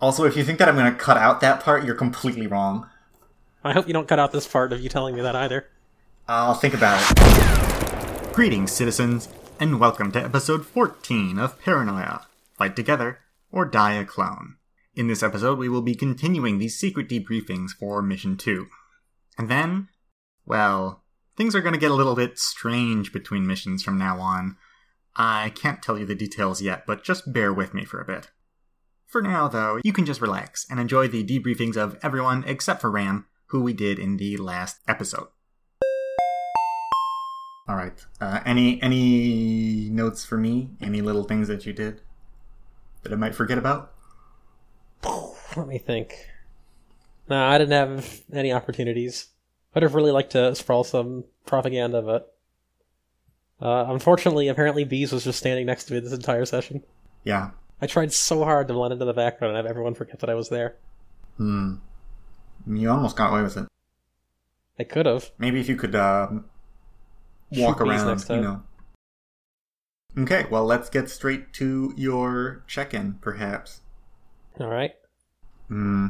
Also, if you think that I'm going to cut out that part, you're completely wrong. I hope you don't cut out this part of you telling me that either. I'll think about it. Greetings, citizens, and welcome to episode 14 of Paranoia Fight Together or Die a Clone. In this episode, we will be continuing these secret debriefings for Mission 2. And then, well, things are going to get a little bit strange between missions from now on. I can't tell you the details yet, but just bear with me for a bit. For now, though, you can just relax and enjoy the debriefings of everyone except for Ram, who we did in the last episode. All right. Uh, any any notes for me? Any little things that you did that I might forget about? Let me think. No, I didn't have any opportunities. I'd have really liked to sprawl some propaganda, but uh, unfortunately, apparently, Bees was just standing next to me this entire session. Yeah. I tried so hard to blend into the background and have everyone forget that I was there. Hmm. You almost got away with it. I could have. Maybe if you could uh, walk Shoot around, next you know. Okay, well, let's get straight to your check-in, perhaps. All right. Hmm.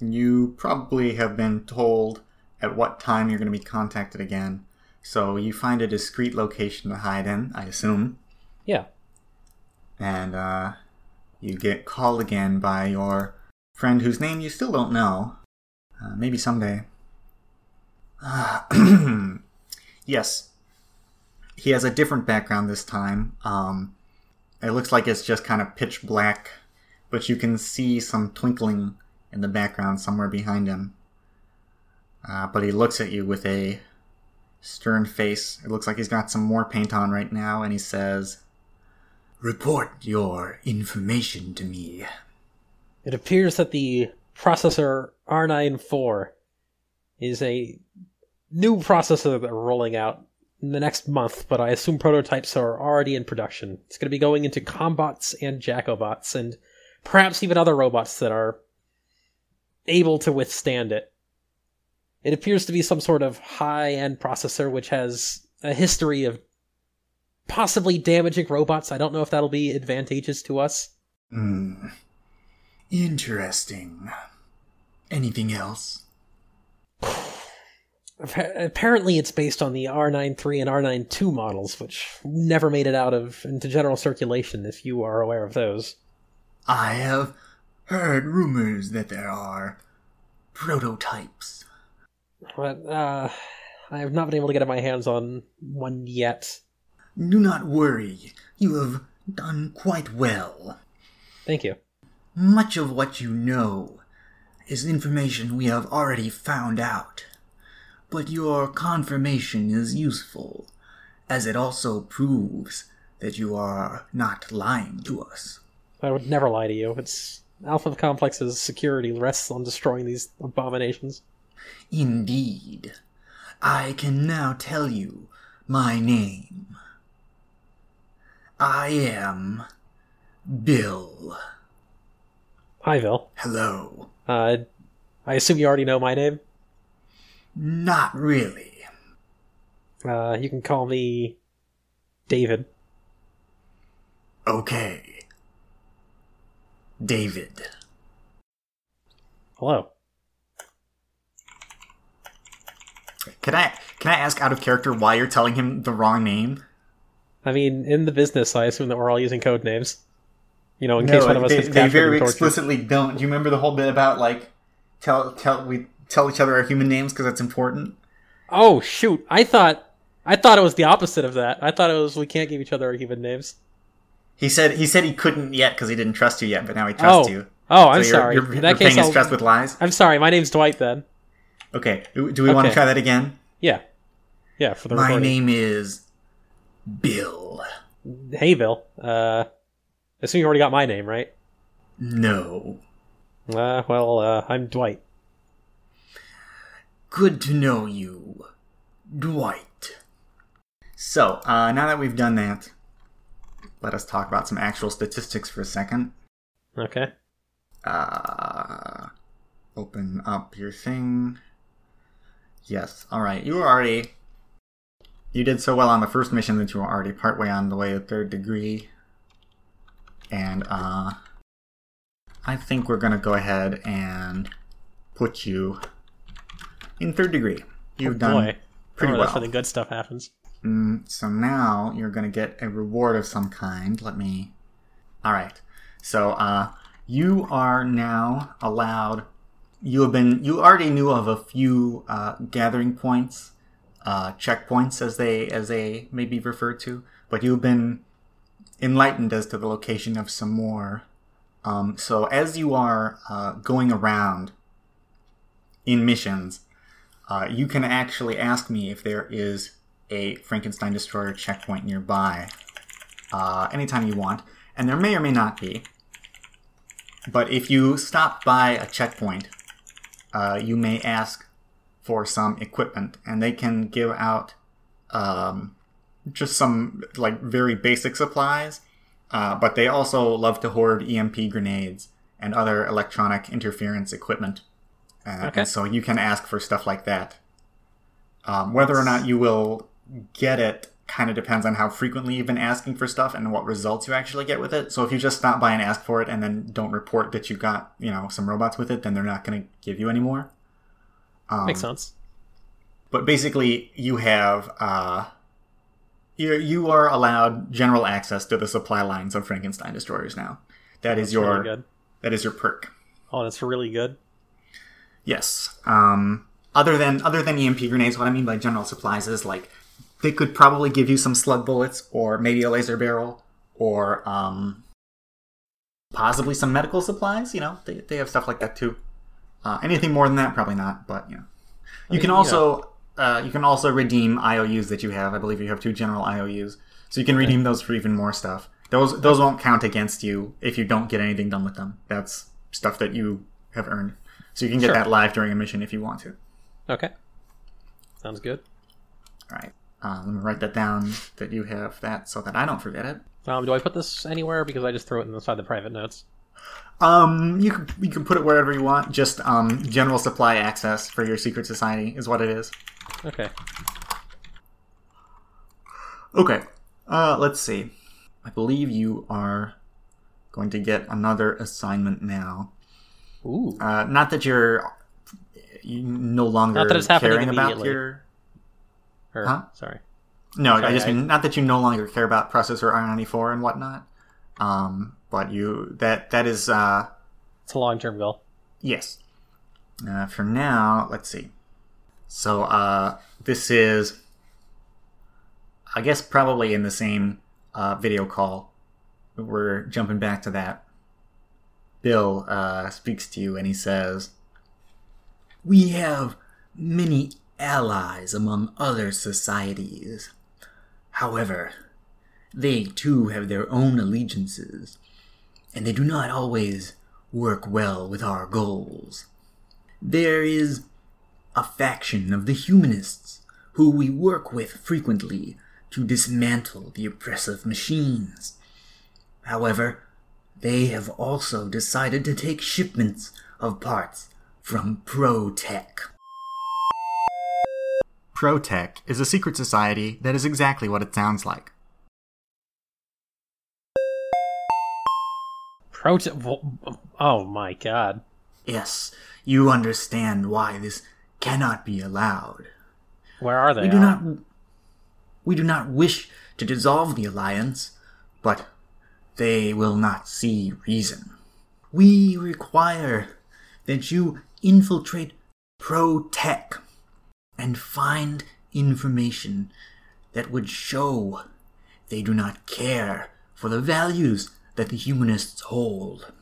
You probably have been told at what time you're going to be contacted again, so you find a discreet location to hide in, I assume, Yeah. And uh, you get called again by your friend whose name you still don't know. Uh, maybe someday. yes. He has a different background this time. Um, it looks like it's just kind of pitch black, but you can see some twinkling in the background somewhere behind him. Uh, but he looks at you with a stern face. It looks like he's got some more paint on right now, and he says, Report your information to me. It appears that the processor R94 is a new processor that they're rolling out in the next month, but I assume prototypes are already in production. It's going to be going into Combots and Jackobots, and perhaps even other robots that are able to withstand it. It appears to be some sort of high end processor which has a history of possibly damaging robots. I don't know if that'll be advantageous to us. Hmm. Interesting. Anything else? Apparently, it's based on the R93 and R92 models, which never made it out of into general circulation. If you are aware of those, I have heard rumors that there are prototypes. but uh, I have not been able to get my hands on one yet. Do not worry, you have done quite well. Thank you. Much of what you know is information we have already found out. But your confirmation is useful, as it also proves that you are not lying to us. I would never lie to you. It's Alpha Complex's security rests on destroying these abominations. Indeed. I can now tell you my name. I am Bill. Hi, Bill. Hello. Uh, I assume you already know my name. Not really. Uh, you can call me David. Okay. David. Hello. Can I can I ask out of character why you're telling him the wrong name? I mean, in the business, I assume that we're all using code names. You know, in case No, one of us they, gets they very explicitly don't. Do you remember the whole bit about like tell tell we tell each other our human names because that's important? Oh shoot! I thought I thought it was the opposite of that. I thought it was we can't give each other our human names. He said he said he couldn't yet because he didn't trust you yet, but now he trusts oh, you. oh, I'm So you're- sorry. You're, in that you're paying case, his I'll, trust with lies. I'm sorry. My name's Dwight. Then, Okay. Do, do we want to try that again? yeah, yeah. For the My recording. name is Bill. Hey, Bill. Uh, I assume you already got my name, right? No. Uh, well, uh, I'm Dwight. Good to know you, Dwight. So, uh, now that we've done that, let us talk about some actual statistics for a second. Okay. Uh, open up your thing. Yes, alright. You were already. You did so well on the first mission that you were already partway on the way to third degree. And, uh. I think we're going to go ahead and put you in third degree. You've done Boy, pretty oh, well. that's where the good stuff happens. Mm, so now you're going to get a reward of some kind. Let me. All right. So uh, you are now allowed. You have been. You already knew of a few uh, gathering points, uh, checkpoints, as they as they may be referred to. But you've been enlightened as to the location of some more. Um, so as you are uh, going around in missions, uh, you can actually ask me if there is a Frankenstein Destroyer checkpoint nearby uh, anytime you want, and there may or may not be. But if you stop by a checkpoint, uh, you may ask for some equipment, and they can give out um, just some like very basic supplies. Uh, but they also love to hoard EMP grenades and other electronic interference equipment. Uh, Okay. And so you can ask for stuff like that. Um, whether or not you will get it kind of depends on how frequently you've been asking for stuff and what results you actually get with it. So if you just stop by and ask for it and then don't report that you got, you know, some robots with it, then they're not going to give you any more. Um, Makes sense. but basically you have uh you you are allowed general access to the supply lines of Frankenstein destroyers now. That is That's your really that is your perk. Oh, that's really good. Yes. Um other than other than EMP grenades, what I mean by general supplies is like they could probably give you some slug bullets or maybe a laser barrel or um possibly some medical supplies, you know. They they have stuff like that too. Uh, anything more than that probably not, but you know. You can mean, also uh, you can also redeem IOUs that you have. I believe you have two general IOUs, so you can redeem those for even more stuff. Those those won't count against you if you don't get anything done with them. That's stuff that you have earned, so you can get Sure. that live during a mission if you want to. Okay. Sounds good. All right, uh, let me write that down that you have that so that I don't forget it. Um, do I put this anywhere? Because I just threw it inside the private notes. Um, you can you can put it wherever you want. Just um, general supply access for your secret society is what it is. Okay. Okay. Uh, let's see. I believe you are going to get another assignment now. Ooh. Uh, not that you're you no longer Not that it's caring about your. Or, Huh? Sorry. No, I just I- mean not that you no longer care about processor R94 and whatnot. Um, but you that that is uh It's a long term goal. Yes. Uh, for now, let's see. So uh, this is, I guess, probably in the same uh, video call. We're jumping back to that. Bill uh, speaks to you and he says, "We have many allies among other societies. However, they too have their own allegiances, and they do not always work well with our goals. There is a faction of the humanists who we work with frequently to dismantle the oppressive machines. However, they have also decided to take shipments of parts from ProTech. ProTech is a secret society that is exactly what it sounds like. Prote- Oh my god. Yes, you understand why this cannot be allowed. Where are they? We do not we do not wish to dissolve the alliance, but they will not see reason. We require that you infiltrate ProTech and find information that would show they do not care for the values that the humanists hold.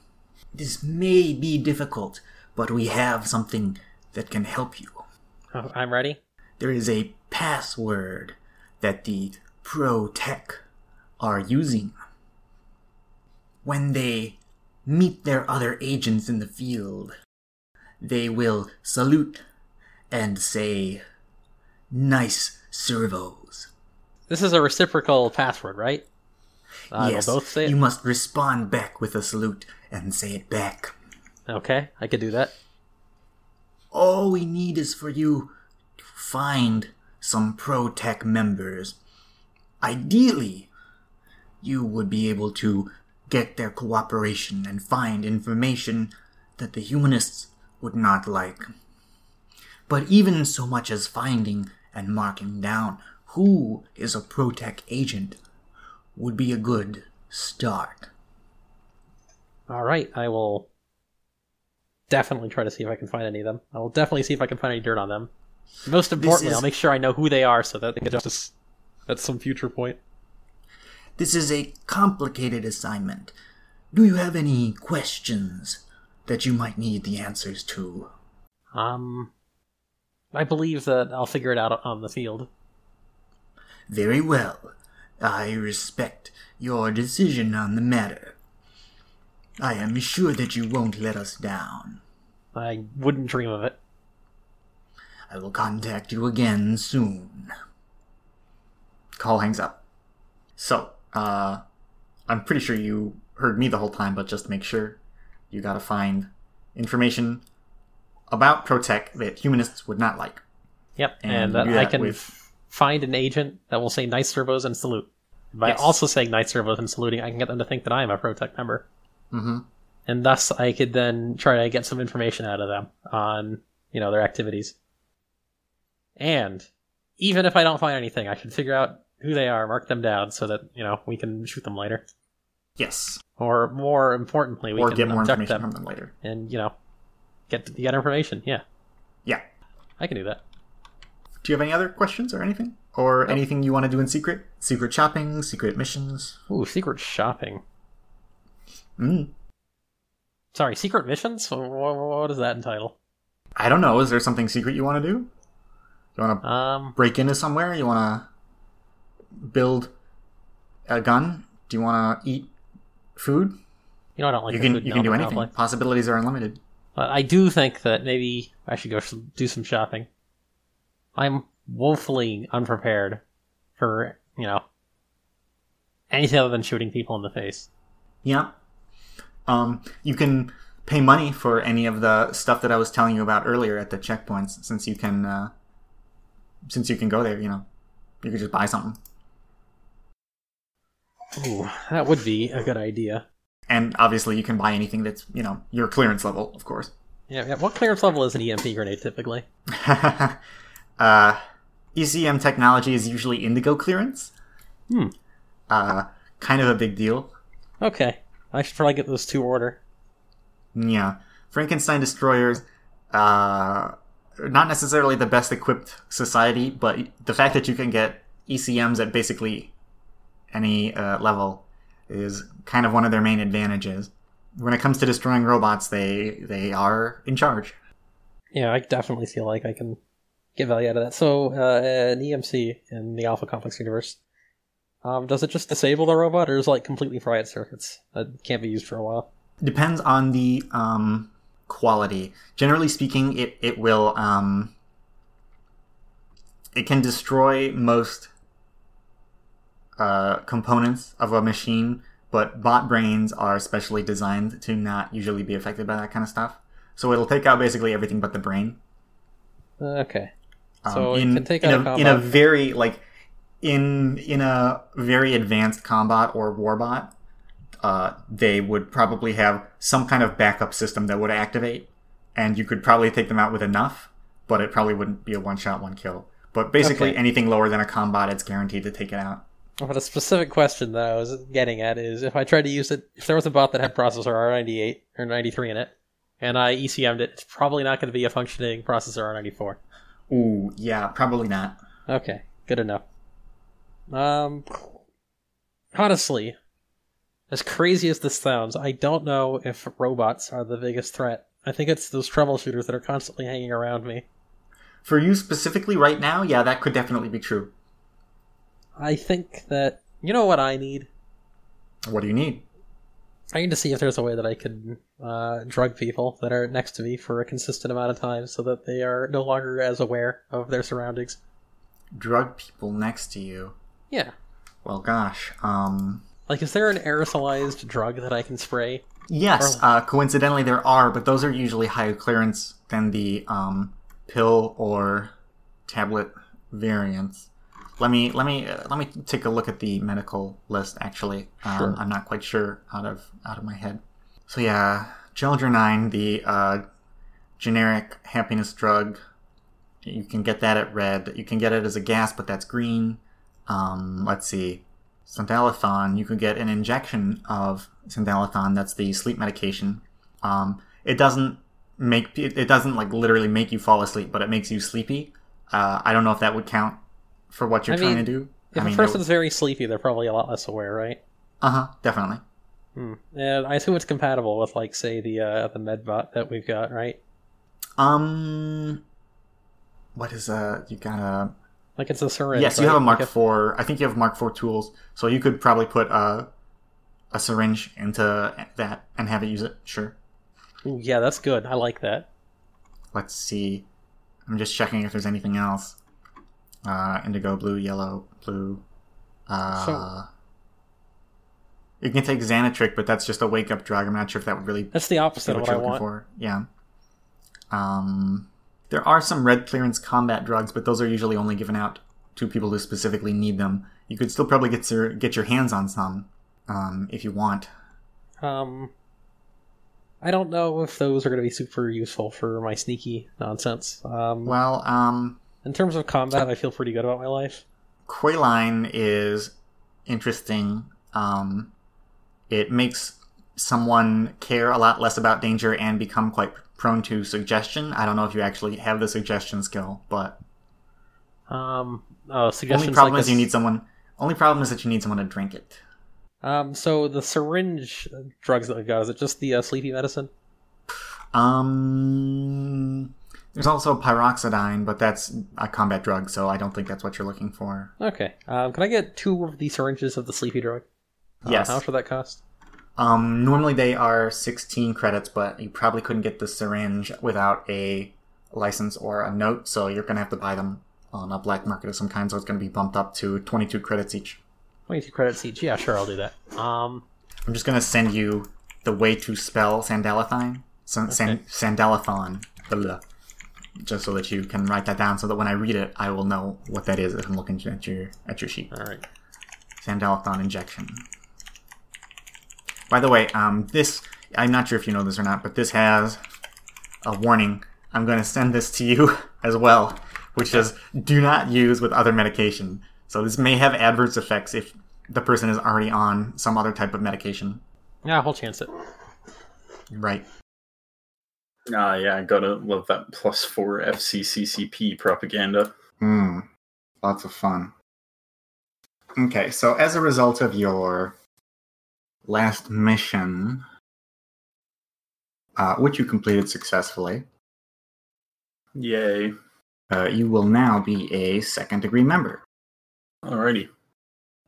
This may be difficult, but we have something that can help you. Oh, I'm ready. There is a password that the pro tech are using. When they meet their other agents in the field, they will salute and say, Nice servos. This is a reciprocal password, right? Uh, yes, both say it. you must respond back with a salute and say it back. Okay, I could do that. All we need is for you to find some ProTech members. Ideally, you would be able to get their cooperation and find information that the humanists would not like. But even so much as finding and marking down who is a ProTech agent would be a good start. All right, I will definitely try to see if I can find any of them. I will definitely see if I can find any dirt on them. Most importantly, is- I'll make sure I know who they are so that they can justice at some future point. This is a complicated assignment. Do you have any questions that you might need the answers to? Um, I believe that I'll figure it out on the field. Very well. I respect your decision on the matter. I am sure that you won't let us down. I wouldn't dream of it. I will contact you again soon. Call hangs up. So, uh, I'm pretty sure you heard me the whole time, but just to make sure, you gotta find information about ProTech that humanists would not like. Yep, And and, that I can with- find an agent that will say nice servos and salute. By Yes. also saying nice servos and saluting, I can get them to think that I am a ProTech member. Mm-hmm. and thus I could then try to get some information out of them on you know their activities. And even if I don't find anything, I should figure out who they are, mark them down, so that you know we can shoot them later, Yes. or more importantly, we or can get more information them from them later. and you know get get information. Yeah, Yeah. I can do that. Do you have any other questions or anything? Or anything you want to do in secret? Secret shopping, secret missions? Ooh, secret shopping. Mm. Sorry, secret missions. Wh- wh- What does that entitle? I don't know. Is there something secret you want to do? You want to Um, break into somewhere? You want to build a gun? Do you want to eat food? you know I don't like you can food you can do anything. outplay. Possibilities are unlimited. I do think that maybe I should go do some shopping. I'm woefully unprepared for, you know, anything other than shooting people in the face. Yeah. Um, you can pay money for any of the stuff that I was telling you about earlier at the checkpoints, since you can, uh, since you can go there. You know, you could just buy something. Ooh, that would be a good idea. And obviously, you can buy anything that's you know your clearance level, of course. Yeah, yeah. What clearance level is an EMP grenade typically? uh, ECM technology is usually indigo clearance. Hmm. Uh, kind of a big deal. Okay, I should probably get those two order. Yeah, Frankenstein destroyers, uh, not necessarily the best equipped society, but the fact that you can get ECMs at basically any uh, level is kind of one of their main advantages. When it comes to destroying robots, they they are in charge. Yeah, I definitely feel like I can get value out of that. So, uh, an EMC in the Alpha Complex universe, um, does it just disable the robot, or is it like completely fry its circuits It can't be used for a while? Depends on the um, quality. Generally speaking, it it will um, it can destroy most uh, components of a machine, but bot brains are specially designed to not usually be affected by that kind of stuff. So it'll take out basically everything but the brain. Okay. Um, So in, take in a a, in a very like in in a very advanced combat or warbot, uh, they would probably have some kind of backup system that would activate, and you could probably take them out with enough, but it probably wouldn't be a one shot, one kill. But basically, Okay. anything lower than a combat, it's guaranteed to take it out. But a specific question that I was getting at is if I tried to use it, if there was a bot that had processor R98 or 93 in it, and I ECM'd it, it's probably not going to be a functioning processor R94. Ooh, yeah, probably not. Okay, good enough. Um, honestly, as crazy as this sounds, I don't know if robots are the biggest threat. I think it's those troubleshooters that are constantly hanging around me. For you specifically right now, yeah, that could definitely be true. I think that you know what I need. What do you need? I need to see if there's a way that I could uh, drug people that are next to me for a consistent amount of time, so that they are no longer as aware of their surroundings. Drug people next to you. Yeah, Well, gosh, um, like is there an aerosolized drug that I can spray? Yes, Or- uh, coincidentally there are, but those are usually higher clearance than the um, pill or tablet variants. Let me let me uh, let me take a look at the medical list. Actually, um, Sure. I'm not quite sure out of out of my head. So yeah, Challenger Nine, the uh, generic happiness drug. You can get that at red. You can get it as a gas, but that's green. Um, let's see, Sandalathon. You can get an injection of Sandalathon. That's the sleep medication. Um, it doesn't make it doesn't like literally make you fall asleep, but it makes you sleepy. Uh, I don't know if that would count for what you're I trying mean, to do. If I mean, a person's very sleepy, they're probably a lot less aware, right? uh huh, definitely. Hmm. And I assume it's compatible with, like, say, the uh, the medbot that we've got, right? Um, what is uh? You got a Like, it's a syringe. yes, you right? have a Mark Like Four. I think you have Mark Four tools, so you could probably put a a syringe into that and have it use it. Sure. Ooh, yeah, that's good. I like that. Let's see. I'm just checking if there's anything else. Uh, indigo, blue, yellow, blue. Uh, So- you can take Xanatric, but that's just a wake up drug. I'm not sure if that would really That's the opposite of what what you're looking want. for. Yeah. Um, there are some red clearance combat drugs, but those are usually only given out to people who specifically need them. You could still probably get your get your hands on some um, if you want. Um, I don't know if those are going to be super useful for my sneaky nonsense. Um, Well, um, in terms of combat, I feel pretty good about my life. Quailine is interesting. Um, it makes someone care a lot less about danger and become quite prone to suggestion. I don't know if you actually have the suggestion skill, but Um, oh, suggestions only problem like is you need someone. Only problem is that you need someone to drink it. Um, so the syringe drugs that we've got is it just the uh, sleepy medicine? Um, there's also pyroxidine, but that's a combat drug, so I don't think that's what you're looking for. Okay. Um, can I get two of the syringes of the sleepy drug? Uh, Yes. How much would that cost? Um, normally they are 16 credits, but you probably couldn't get the syringe without a license or a note, so you're gonna have to buy them on a black market of some kind. So it's gonna be bumped up to 22 credits each. Twenty-two credits each. Yeah, sure, I'll do that. Um, I'm just gonna send you the way to spell Sandalathine, San- San- Okay. Sandalathon, blah, blah, just so that you can write that down, so that when I read it, I will know what that is if I'm looking at your at your sheet. all right. Sandalathon injection. By the way, um, this I'm not sure if you know this or not, but this has a warning. I'm going to send this to you as well, which is do not use with other medication. So this may have adverse effects if the person is already on some other type of medication. Yeah, I'll chance it. Right. Ah, yeah, I gotta love that plus four FCCCP propaganda. Hmm. Lots of fun. Okay, so as a result of your last mission, uh, which you completed successfully, Yay. uh, you will now be a second degree member. Alrighty.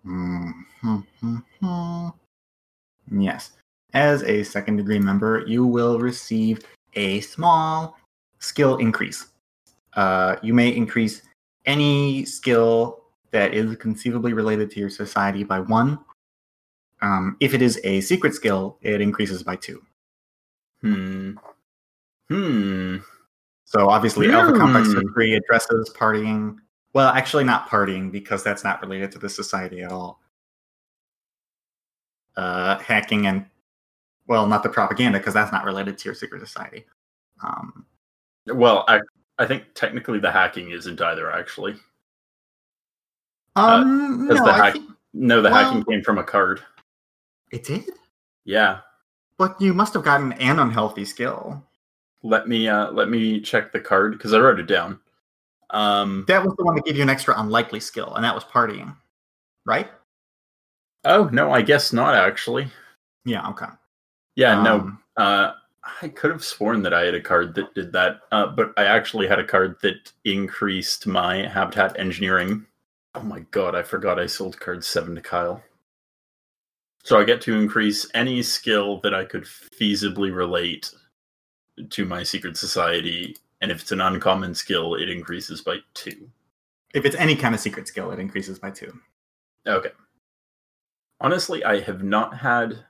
Mm-hmm. Yes. As a second degree member, you will receive a small skill increase. Uh, you may increase any skill that is conceivably related to your society by one. Um, if it is a secret skill, it increases by two. Hmm. Hmm. So obviously, Alpha Complex Hmm. Degree addresses partying. Well, actually, not partying because that's not related to the society at all. Uh, hacking and well, not the propaganda because that's not related to your secret society. Um, Well, I I think technically the hacking isn't either. Actually, um does no, the hack- think no, the Well- hacking came from a card. it did, Yeah. but you must have gotten an unhealthy skill. Let me uh let me check the card because I wrote it down. Um. That was the one that gave you an extra unlikely skill, and that was partying, right? Oh no, I guess not actually. Yeah. Okay. Yeah. no. Um, Uh, I could have sworn that I had a card that did that, uh, but I actually had a card that increased my habitat engineering. Oh my god, I forgot I sold card seven to Kyle. So I get to increase any skill that I could feasibly relate to my secret society, and if it's an uncommon skill, it increases by two. If it's any kind of secret skill, it increases by two. Okay. Honestly, I have not had.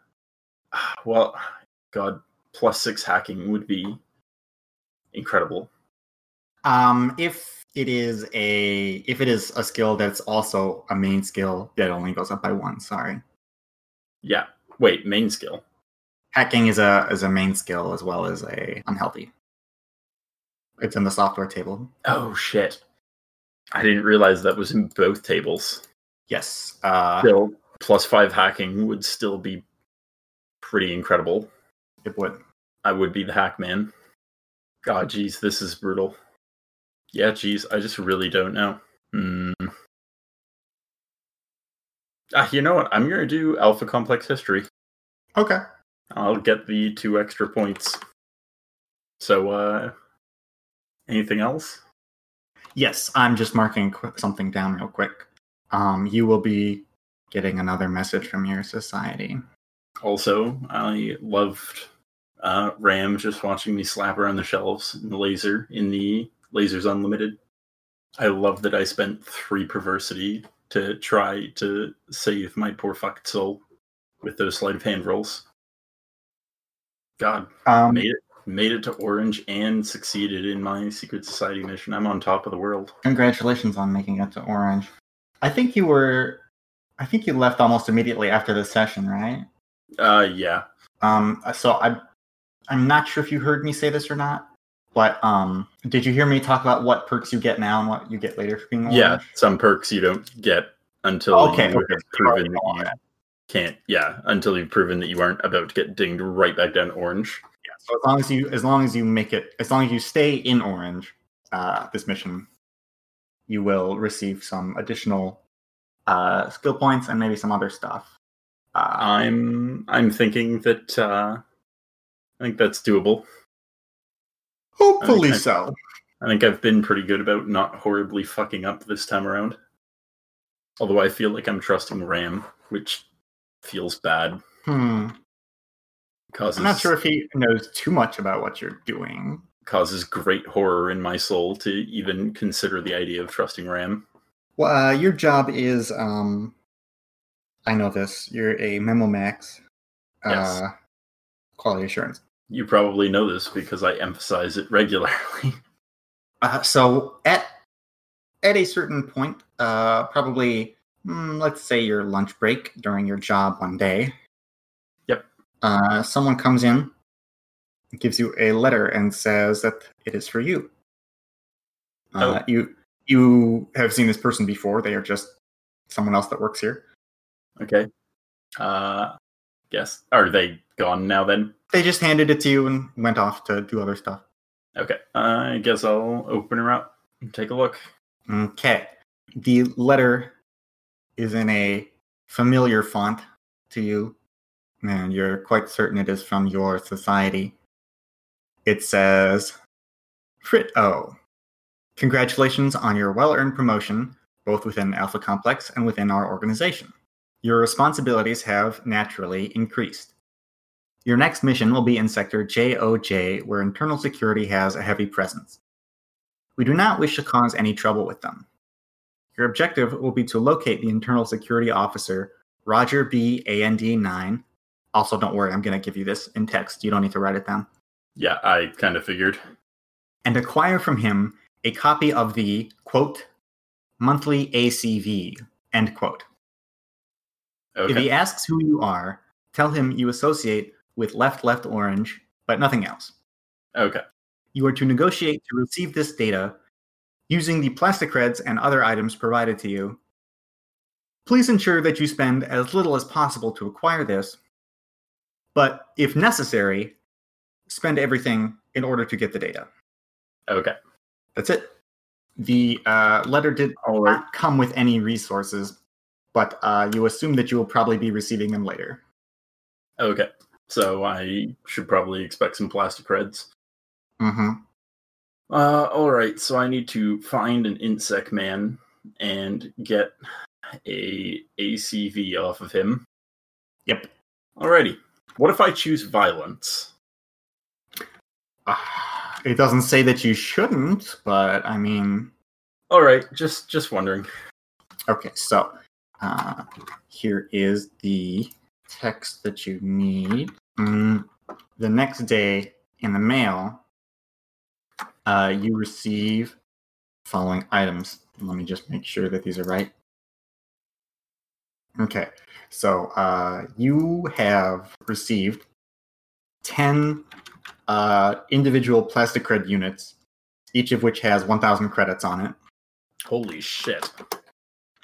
Well, God, plus six hacking would be incredible. Um, if it is a if it is a skill that's also a main skill, that only goes up by one. Sorry. Yeah. Wait, main skill. Hacking is a is a main skill as well as a unhealthy. It's in the software table. Oh shit. I didn't realize that was in both tables. Yes. Uh, Still, plus five hacking would still be pretty incredible. it would. I would be the hack man. God, jeez, this is brutal. Yeah, jeez, I just really don't know. Hmm. Ah, you know what? I'm gonna do Alpha Complex History. Okay. I'll get the two extra points. So, uh, anything else? Yes, I'm just marking something down real quick. Um, you will be getting another message from your society. Also, I loved uh, Ram just watching me slap around the shelves in the laser in the Lasers Unlimited. I love that I spent three perversity to try to save my poor fucked soul with those sleight of hand rolls. God, Um, made it made it to Orange and succeeded in my secret society mission. I'm on top of the world. congratulations on making it to Orange. I think you were. I think you left almost immediately after the session, right? Uh, yeah. Um, so I, I'm not sure if you heard me say this or not, but um, did you hear me talk about what perks you get now and what you get later for being Orange? Yeah, some perks you don't get until Okay, you okay, have proven that you can't. Yeah, until you've proven that you aren't about to get dinged right back down orange. Yeah, so as long as you as long as you make it as long as you stay in orange, uh, this mission, you will receive some additional uh, skill points and maybe some other stuff. I'm I'm thinking that uh, I think that's doable. hopefully okay. so. I think I've been pretty good about not horribly fucking up this time around. Although I feel like I'm trusting Ram, which feels bad. Hmm. Causes I'm not sure if he knows too much about what you're doing. causes great horror in my soul to even consider the idea of trusting Ram. Well, uh, your job is um, I know this. You're a memo max. Uh, Yes. Quality assurance. You probably know this because I emphasize it regularly. Uh, so at at a certain point, uh, probably mm, let's say your lunch break during your job one day. Yep. Uh, someone comes in, gives you a letter, and says that it is for you. Uh, Oh. You you have seen this person before. They are just someone else that works here. Okay. Uh guess are they gone now then? They just handed it to you and went off to do other stuff. Okay. I guess I'll open her up and take a look. Okay. The letter is in a familiar font to you, and you're quite certain it is from your society. It says, Frit O. Congratulations on your well earned promotion, both within Alpha Complex and within our organization. Your responsibilities have naturally increased. Your next mission will be in Sector JOJ, where internal security has a heavy presence. We do not wish to cause any trouble with them. Your objective will be to locate the internal security officer, Roger B. AND 9. Also, don't worry, I'm going to give you this in text. You don't need to write it down. Yeah, I kind of figured. And acquire from him a copy of the, quote, monthly ACV, end quote. If he asks who you are, tell him you associate with Left Left Orange, but nothing else. Okay. You are to negotiate to receive this data using the plastic creds and other items provided to you. Please ensure that you spend as little as possible to acquire this, but if necessary, spend everything in order to get the data. Okay. That's it. The uh, letter did not come with any resources, but uh, you assume that you will probably be receiving them later. Okay. So I should probably expect some plastic reds. Mm-hmm. Uh, all right. So I need to find an IntSec man and get a ACV off of him. Yep. Alrighty. What if I choose violence? Ah, it doesn't say that you shouldn't, but I mean, All right. Just just wondering. Okay, so uh, here is the text that you need. Mm, the next day in the mail, uh, you receive following items. Let me just make sure that these are right. Okay, so uh, you have received 10 uh, individual plastic cred units, each of which has 1,000 credits on it. Holy shit.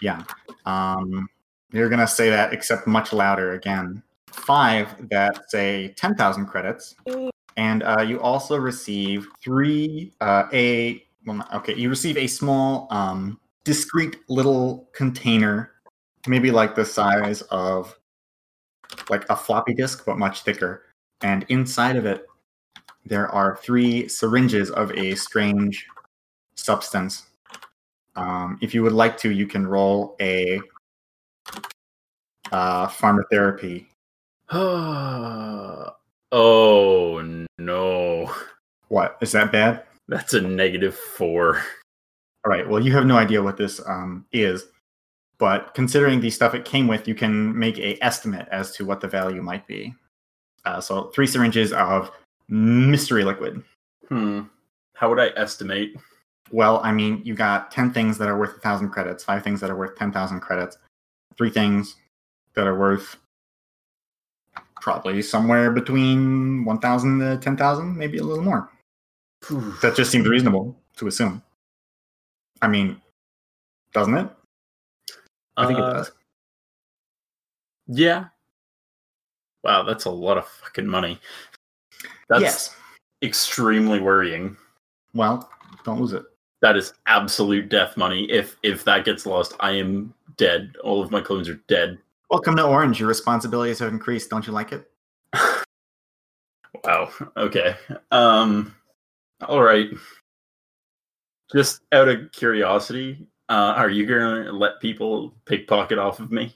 Yeah. Um, you're going to say that, except much louder again. Five that say 10,000 credits. And uh, you also receive three, uh, a, well, okay, you receive a small, um, discrete little container, maybe like the size of like a floppy disk, but much thicker. And inside of it, there are three syringes of a strange substance. Um, if you would like to, you can roll a uh, pharmacotherapy. oh no. What is that bad? That's a negative four. All right. Well, you have no idea what this um, is, but considering the stuff it came with, you can make a estimate as to what the value might be. Uh, so, three syringes of mystery liquid. Hmm. How would I estimate? Well, I mean, you got 10 things that are worth 1,000 credits, five things that are worth 10,000 credits, three things that are worth probably somewhere between 1,000 to 10,000, maybe a little more. That just seems reasonable to assume. I mean, doesn't it? I think Uh, it does. Yeah. Wow, that's a lot of fucking money. That's yes. extremely worrying. Well, don't lose it. That is absolute death money. If if that gets lost, I am dead. All of my clones are dead. Welcome to Orange. Your responsibilities have increased. Don't you like it? Wow. Okay. Um all right. Just out of curiosity, uh, are you gonna let people pickpocket off of me?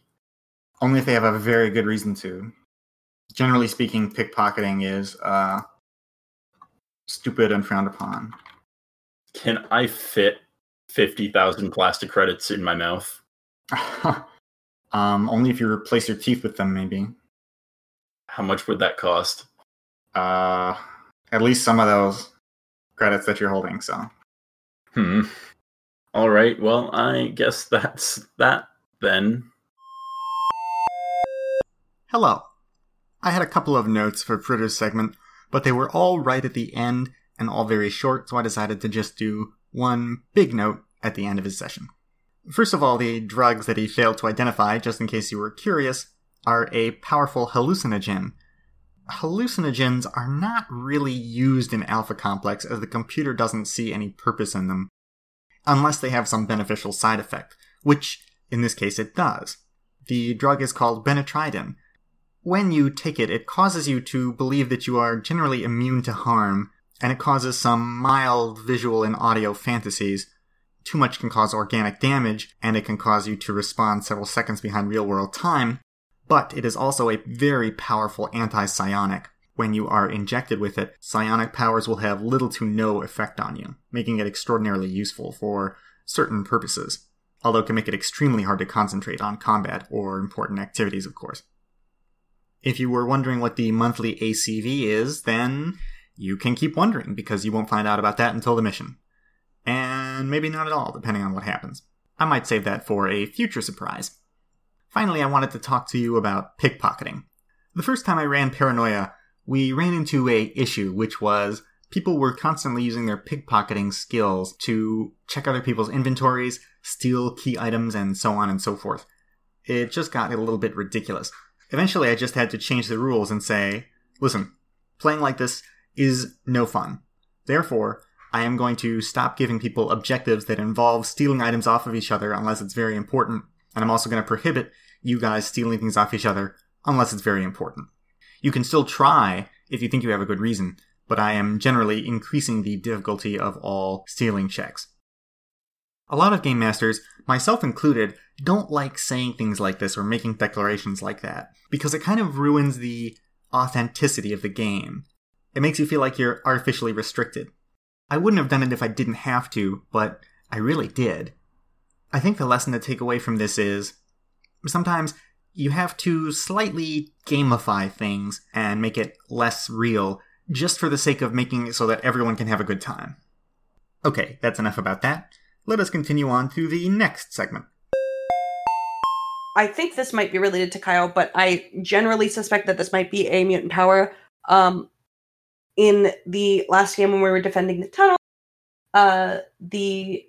Only if they have a very good reason to. Generally speaking, pickpocketing is uh, stupid and frowned upon. Can I fit fifty thousand plastic credits in my mouth? um, only if you replace your teeth with them, maybe. How much would that cost? Uh, at least some of those credits that you're holding. So, Hmm. All right. Well, I guess that's that then. hello. I had a couple of notes for Fritter's segment, but they were all right at the end and all very short, so I decided to just do one big note at the end of his session. First of all, the drugs that he failed to identify, just in case you were curious, are a powerful hallucinogen. Hallucinogens are not really used in Alpha Complex as the computer doesn't see any purpose in them, unless they have some beneficial side effect, which, in this case, it does. The drug is called Benatridin. When you take it, it causes you to believe that you are generally immune to harm, and it causes some mild visual and audio fantasies. Too much can cause organic damage, and it can cause you to respond several seconds behind real world time, but it is also a very powerful anti psionic. When you are injected with it, psionic powers will have little to no effect on you, making it extraordinarily useful for certain purposes, although it can make it extremely hard to concentrate on combat or important activities, of course. If you were wondering what the monthly ACV is, then you can keep wondering because you won't find out about that until the mission. And maybe not at all, depending on what happens. I might save that for a future surprise. Finally, I wanted to talk to you about pickpocketing. The first time I ran Paranoia, we ran into a issue, which was people were constantly using their pickpocketing skills to check other people's inventories, steal key items, and so on and so forth. It just got a little bit ridiculous. Eventually, I just had to change the rules and say, listen, playing like this is no fun. Therefore, I am going to stop giving people objectives that involve stealing items off of each other unless it's very important, and I'm also going to prohibit you guys stealing things off each other unless it's very important. You can still try if you think you have a good reason, but I am generally increasing the difficulty of all stealing checks. A lot of game masters, myself included, don't like saying things like this or making declarations like that, because it kind of ruins the authenticity of the game. It makes you feel like you're artificially restricted. I wouldn't have done it if I didn't have to, but I really did. I think the lesson to take away from this is sometimes you have to slightly gamify things and make it less real just for the sake of making it so that everyone can have a good time. Okay, that's enough about that. let us continue on to the next segment. I think this might be related to Kyle, but I generally suspect that this might be a mutant power. Um, in the last game when we were defending the tunnel, uh, the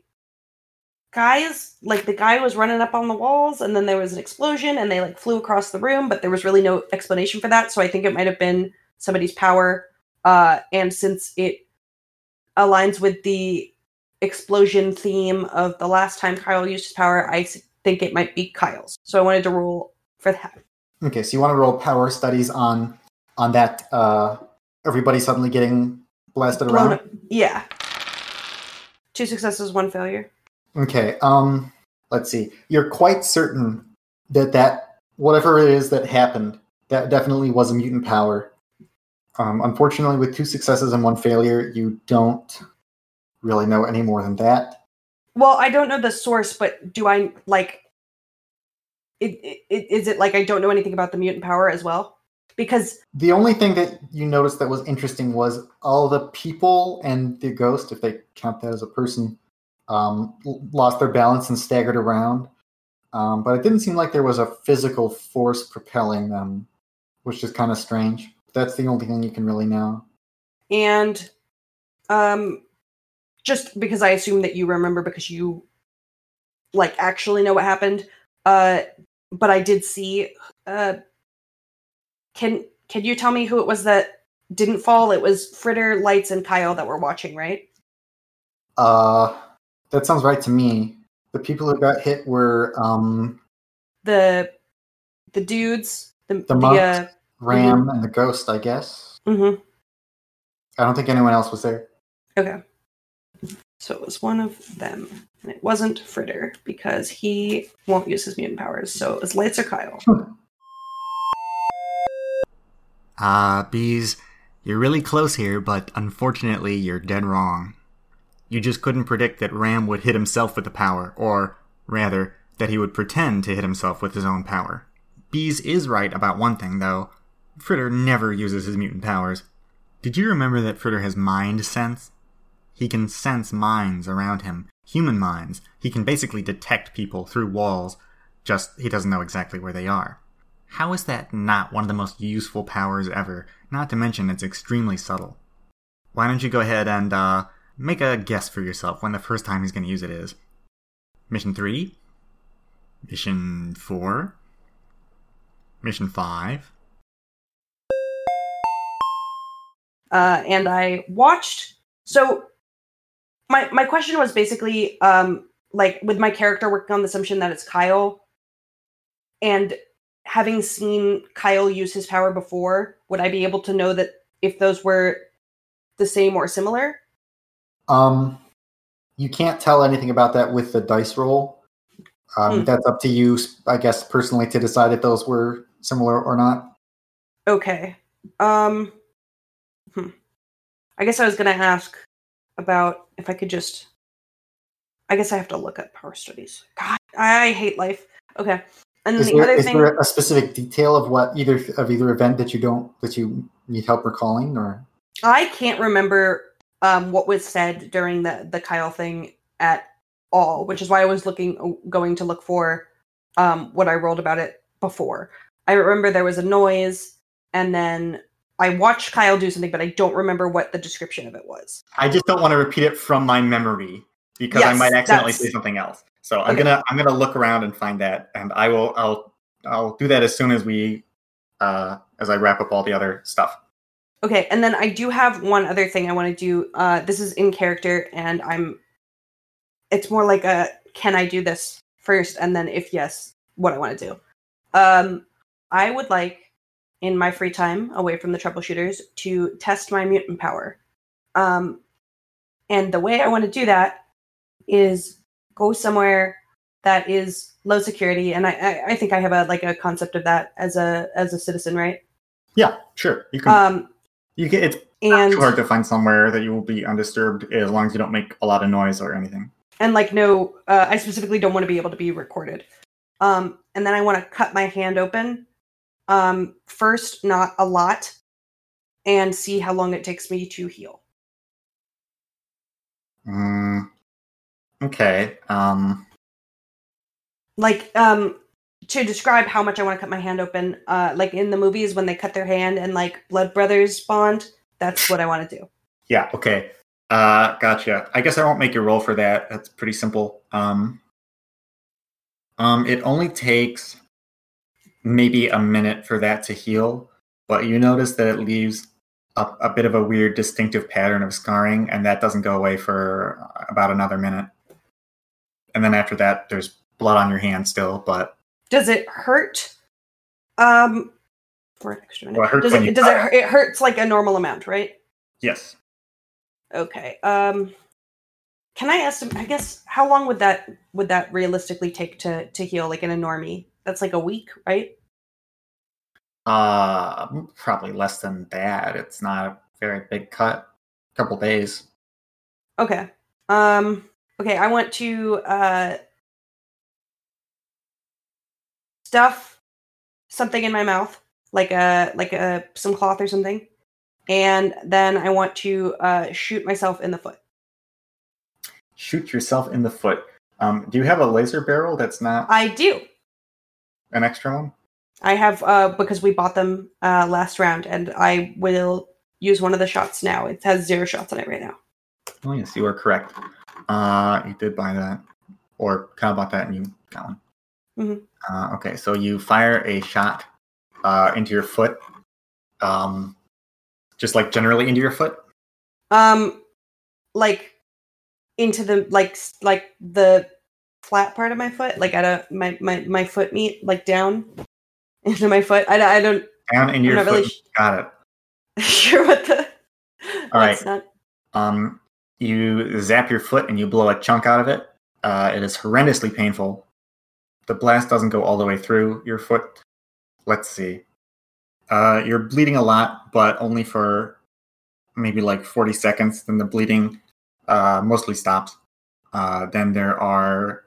guys, like the guy was running up on the walls, and then there was an explosion, and they like flew across the room, but there was really no explanation for that. So I think it might have been somebody's power. Uh, and since it aligns with the explosion theme of the last time Kyle used his power, i think it might be Kyle's. So I wanted to roll for that. Okay, so you want to roll power studies on on that uh everybody suddenly getting blasted Blown around. up. Yeah. Two successes, one failure. Okay, um let's see. You're quite certain that that whatever it is that happened, that definitely was a mutant power. Um unfortunately with two successes and one failure, you don't really know any more than that. Well, I don't know the source, but do I like? It, it, is it like I don't know anything about the mutant power as well? Because The only thing that you noticed that was interesting was all the people and the ghost, if they count that as a person, um, lost their balance and staggered around. Um, but it didn't seem like there was a physical force propelling them, which is kind of strange. That's the only thing you can really know. and um, just because I assume that you remember because you like actually know what happened. Uh, but I did see. Uh, can can you tell me who it was that didn't fall? It was Fritter, Lights, and Kyle that were watching, right? Uh, that sounds right to me. The people who got hit were um, The the dudes, the The the, uh, Ram and the ghost, I guess. mhm. I don't think anyone else was there. Okay. So it was one of them. And it wasn't Fritter because he won't use his mutant powers. So it was Lights or Kyle. Ah, Bees, you're really close here, but unfortunately, you're dead wrong. You just couldn't predict that Ram would hit himself with the power, or, rather, that he would pretend to hit himself with his own power. Bees is right about one thing, though. Fritter never uses his mutant powers. Did you remember that Fritter has mind sense? He can sense minds around him, human minds. He can basically detect people through walls, just he doesn't know exactly where they are. How is that not one of the most useful powers ever? Not to mention it's extremely subtle. Why don't you go ahead and uh, make a guess for yourself when the first time he's going to use it is? Mission 3? Mission 4? Mission 5? uh, and I watched. So my my question was basically um, like with my character working on the assumption that it's Kyle, and having seen Kyle use his power before, would I be able to know that if those were the same or similar? Um, you can't tell anything about that with the dice roll. Um, Hmm. That's up to you, I guess, personally, to decide if those were similar or not. Okay. Um. Hmm. I guess I was gonna ask about if I could just. I guess I have to look at power studies. God, I hate life. Okay. And Is the there, other is thing. there a specific detail of what either of either event that you don't that you need help recalling, or I can't remember um, what was said during the the Kyle thing at all, which is why I was looking going to look for um, what I rolled about it before. I remember there was a noise, and then I watched Kyle do something, but I don't remember what the description of it was. I just don't want to repeat it from my memory because I might accidentally say something else. So I'm Okay. gonna I'm gonna look around and find that, and I will I'll I'll do that as soon as we uh as I wrap up all the other stuff. Okay, and then I do have one other thing I want to do. Uh, this is in character, and I'm. It's more like a can I do this first, and then if yes, what I want to do. Um, I would like, in my free time away from the troubleshooters, to test my mutant power. Um, and the way I want to do that is go somewhere that is low security, and I, I, I think I have a like a concept of that as a as a citizen, right? Yeah, sure. You can. Um, you can. It's and too hard to find somewhere that you will be undisturbed as long as you don't make a lot of noise or anything. and like no uh, i specifically don't want to be able to be recorded um and then i want to cut my hand open um first not a lot and see how long it takes me to heal Mm. Okay. Um. Like um to describe how much I want to cut my hand open, uh like in the movies when they cut their hand and like blood brothers bond, that's what I want to do. Yeah. Okay. Uh. Gotcha. I guess I won't make you roll for that. That's pretty simple. Um. Um. It only takes maybe a minute for that to heal, but you notice that it leaves a, a bit of a weird, distinctive pattern of scarring, and that doesn't go away for about another minute. And then after that, there's blood on your hand still, but Does it hurt? Um for an extra minute. Well, it hurts does it, does it hurt- it hurts like a normal amount, right? yes. Okay. Um can I estimate I guess how long would that would that realistically take to to heal like in a normie? That's like a week, right? Uh, probably less than that. It's not a very big cut. A couple days. Okay. Um okay, I want to uh stuff something in my mouth, like a like a some cloth or something. And then I want to uh shoot myself in the foot. Shoot yourself in the foot. Um, do you have a laser barrel that's not I do. an extra one? I have uh because we bought them uh last round and I will use one of the shots now. It has zero shots on it right now. Oh yes, you are correct. Uh, you did buy that, or kind of bought that and you got one. Mhm. Uh, okay, so you fire a shot uh, into your foot, um, just like generally into your foot. Um like into the like like the flat part of my foot, like at a my my my foot meat like down into my foot. I, don't- I don't Down into I'm your foot. really sh- got it. sure what the All right. not Um, you zap your foot and you blow a chunk out of it. Uh, it is horrendously painful. The blast doesn't go all the way through your foot. Let's see. Uh, you're bleeding a lot, but only for maybe like 40 seconds. Then the bleeding uh, mostly stops. Uh, then there are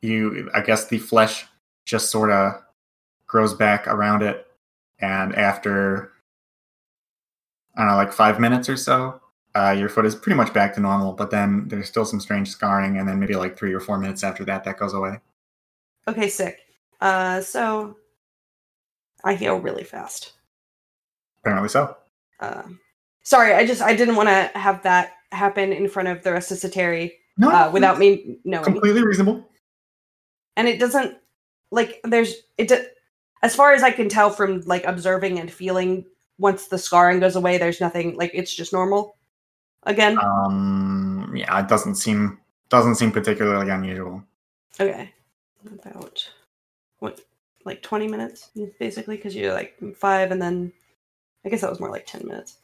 you. I guess the flesh just sort of grows back around it, and after I don't know, like five minutes or so, uh, your foot is pretty much back to normal, but then there's still some strange scarring, and then maybe like three or four minutes after that, that goes away. Okay, sick. Uh so I heal really fast. Apparently so. Um sorry, I just I didn't want to have that happen in front of the rest of Ceteri No, uh, without me knowing. completely reasonable. and it doesn't like there's it do- as far as i can tell from like observing and feeling once the scarring goes away there's nothing like it's just normal again? Um, yeah, it doesn't seem doesn't seem particularly unusual. okay. About what like 20 minutes basically because you're like five and then i guess that was more like 10 minutes.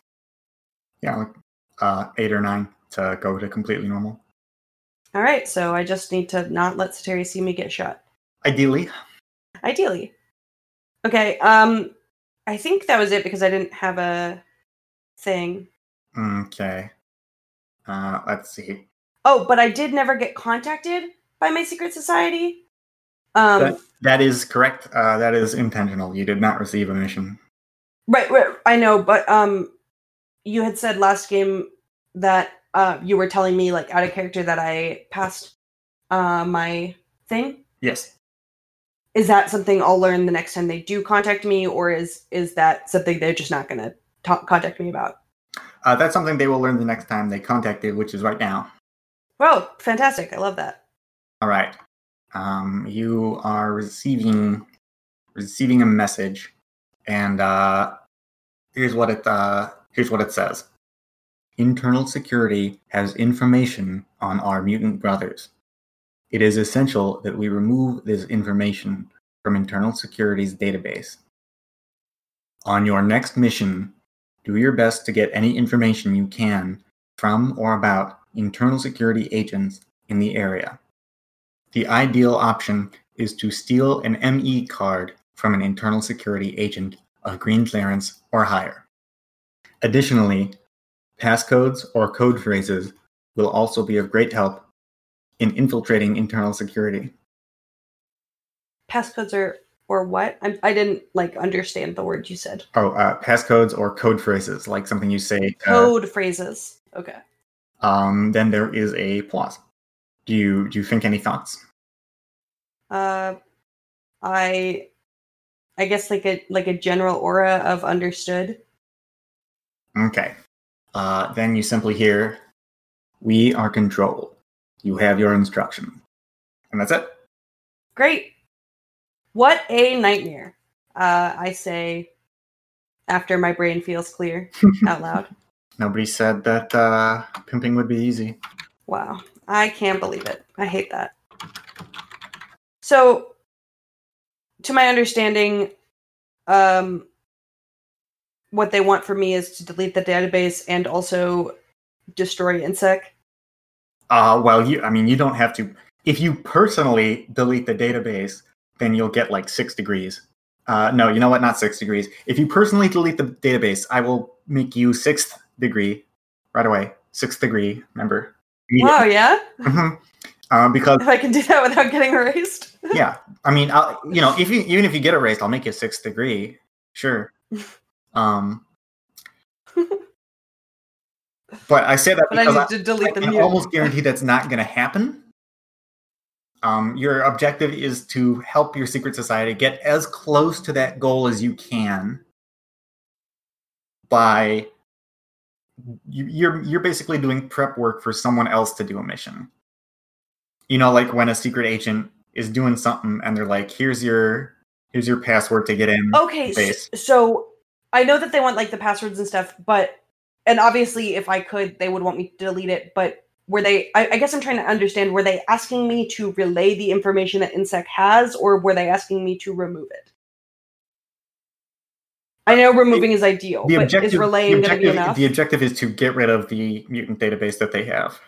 Yeah, like uh, eight or nine to go to completely normal. all right so i just need to not let Sateri see me get shot. Ideally, ideally. Okay um i think that was it because i didn't have a thing. Okay. Uh, let's see. Oh, but I did never get contacted by my secret society. Um, That- That is correct. Uh, that is intentional. You did not receive a mission. right, right, I know, but um, you had said last game that uh, you were telling me like out of character that I passed uh my thing. Yes. Is that something I'll learn the next time they do contact me, or is is that something they're just not gonna ta- contact me about? Uh, that's something they will learn the next time they contact you, which is right now. Wow, fantastic! I love that. All right. Um, you are receiving receiving a message, and uh, here's what it uh, here's what it says. Internal security has information on our mutant brothers. It is essential that we remove this information from internal security's database. On your next mission, do your best to get any information you can from or about internal security agents in the area. The ideal option is to steal an ME card from an internal security agent of green clearance or higher. Additionally, passcodes or code phrases will also be of great help in infiltrating internal security. Passcodes are or what? I, I didn't like understand the word you said. Oh, uh, passcodes or code phrases, like something you say. uh, Code phrases. Okay. um, then there is a pause. Do you do you think any thoughts? Uh, I, I guess like a like a general aura of understood. Okay. Uh, then you simply hear, "We are control. You have your instruction," and that's it. Great. What a nightmare. Uh, I say after my brain feels clear out loud. Nobody said that uh, pimping would be easy. Wow. I can't believe it. I hate that. So, to my understanding, um, what they want from me is to delete the database and also destroy IntSec. Uh, well, you. I mean, you don't have to. If you personally delete the database, then you'll get like six degrees. Uh, no, you know what? Not six degrees. If you personally delete the database, I will make you sixth degree right away. Sixth degree. member. Wow, yeah? Mhm. Uh, because If I can do that without getting erased. yeah, I mean, I'll, you know, if you even if you get erased, I'll make you sixth degree. Sure. Um, but I say that But I because I, I the can almost guarantee that's not going to happen. Um, your objective is to help your secret society get as close to that goal as you can by you, you're you're basically doing prep work for someone else to do a mission. You know, like when a secret agent is doing something and they're like, "Here's your here's your password to get in." Okay, base. so I know that they want like the passwords and stuff, but and obviously if I could, they would want me to delete it. But were they? I, I guess I'm trying to understand. Were they asking me to relay the information that IntSec has, or were they asking me to remove it? I know removing is ideal, The but objective, is relaying the, going to be enough? the objective is to get rid of the mutant database that they have.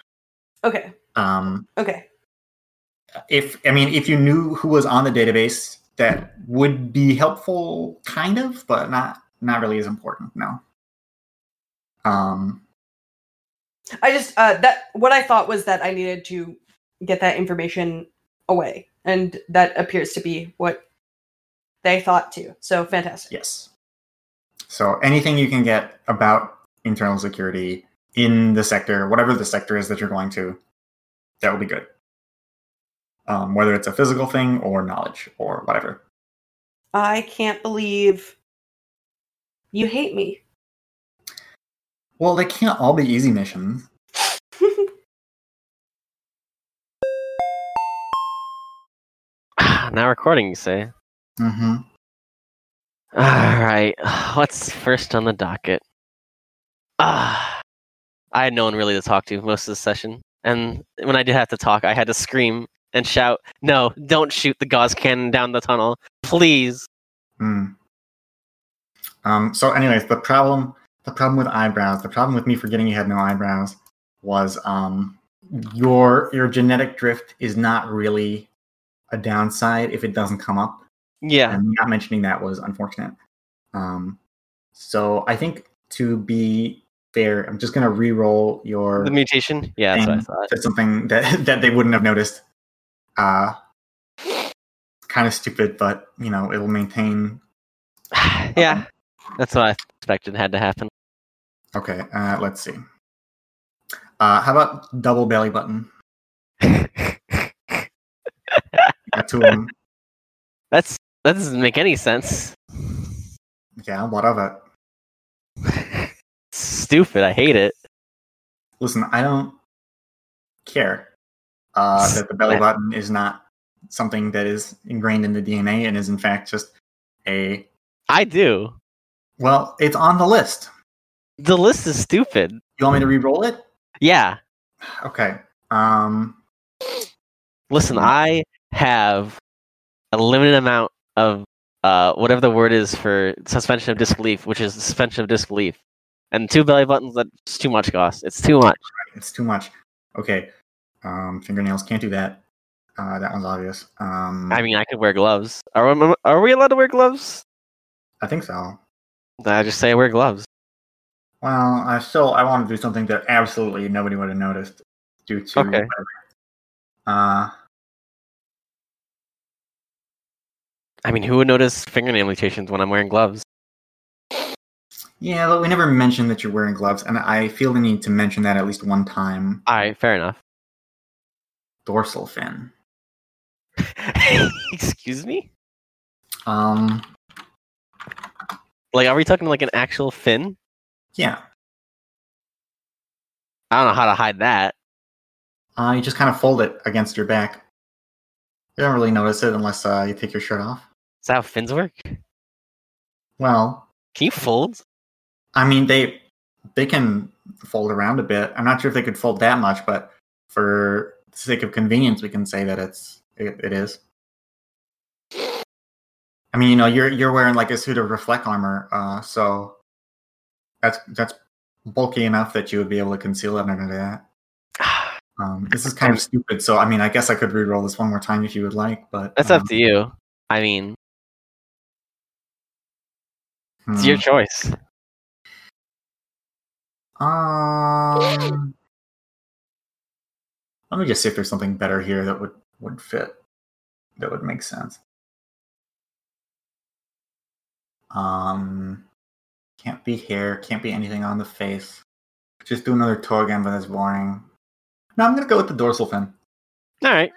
okay, Um, okay, if I mean, if you knew who was on the database, that would be helpful, kind of, but not not really as important. No. Um, I just uh, that what I thought was that I needed to get that information away, and that appears to be what they thought too. So fantastic. yes. So anything you can get about internal security in the sector, whatever the sector is that you're going to, that will be good. Um, whether it's a physical thing or knowledge or whatever. I can't believe you hate me. Well, they can't all be easy missions. now recording, you say? Mm-hmm. All right. What's first on the docket? Ah, I had no one really to talk to most of the session, and when I did have to talk, I had to scream and shout, "No! Don't shoot the gauss cannon down the tunnel, please!" Hmm. Um, so, anyways, the problem, the problem with eyebrows, the problem with me forgetting you had no eyebrows, was um, your your genetic drift is not really a downside if it doesn't come up. Yeah. And not mentioning that was unfortunate. Um, so I think to be fair, I'm just gonna re-roll your The mutation? Yeah, that's what I thought. to something that that they wouldn't have noticed. Uh, kind of stupid, but you know it'll maintain yeah, that's what I expected had to happen. Okay, uh, let's see. Uh, how about double belly button? Got two of them. That's that doesn't make any sense. Yeah, what of it? Stupid. I hate it. Listen, I don't care uh, that the belly button is not something that is ingrained in the DNA and is in fact just a. I do. Well, it's on the list. The list is stupid. You want me to re-roll it? Yeah. Okay. Um. Listen. I have a limited amount of uh, whatever the word is for suspension of disbelief, which is suspension of disbelief. And two belly buttons, that's too much, Goss. It's too much. It's too much. Okay. Um. Fingernails can't do that. Uh, that one's obvious. Um. I mean, I could wear gloves. Are we, are we allowed to wear gloves? I think so. I just say I wear gloves. Well, I still I want to do something that absolutely nobody would have noticed due to Okay. whatever. Uh, I mean, who would notice fingernail mutations when I'm wearing gloves? yeah, but we never mentioned that you're wearing gloves, and I feel the need to mention that at least one time. All right, fair enough. dorsal fin. Excuse me? Um, Like, are we talking like an actual fin? Yeah. I don't know how to hide that. Uh, you just kind of fold it against your back. You don't really notice it unless uh, you take your shirt off. Is that how fins work? Well, Can you fold? I mean they they can fold around a bit. I'm not sure if they could fold that much, but for the sake of convenience, we can say that it's it, it is. I mean, you know, you're you're wearing like a suit of reflect armor, uh, so that's that's bulky enough that you would be able to conceal it under that. Um, this is kind of stupid, so I mean, I guess I could re-roll this one more time if you would like, but That's um, up to you. I mean, it's your hmm. choice. Um, let me just see if there's something better here that would would fit, that would make sense. Um, can't be hair, can't be anything on the face. Just do another toe again, but that's boring. No, I'm gonna go with the dorsal fin. All right.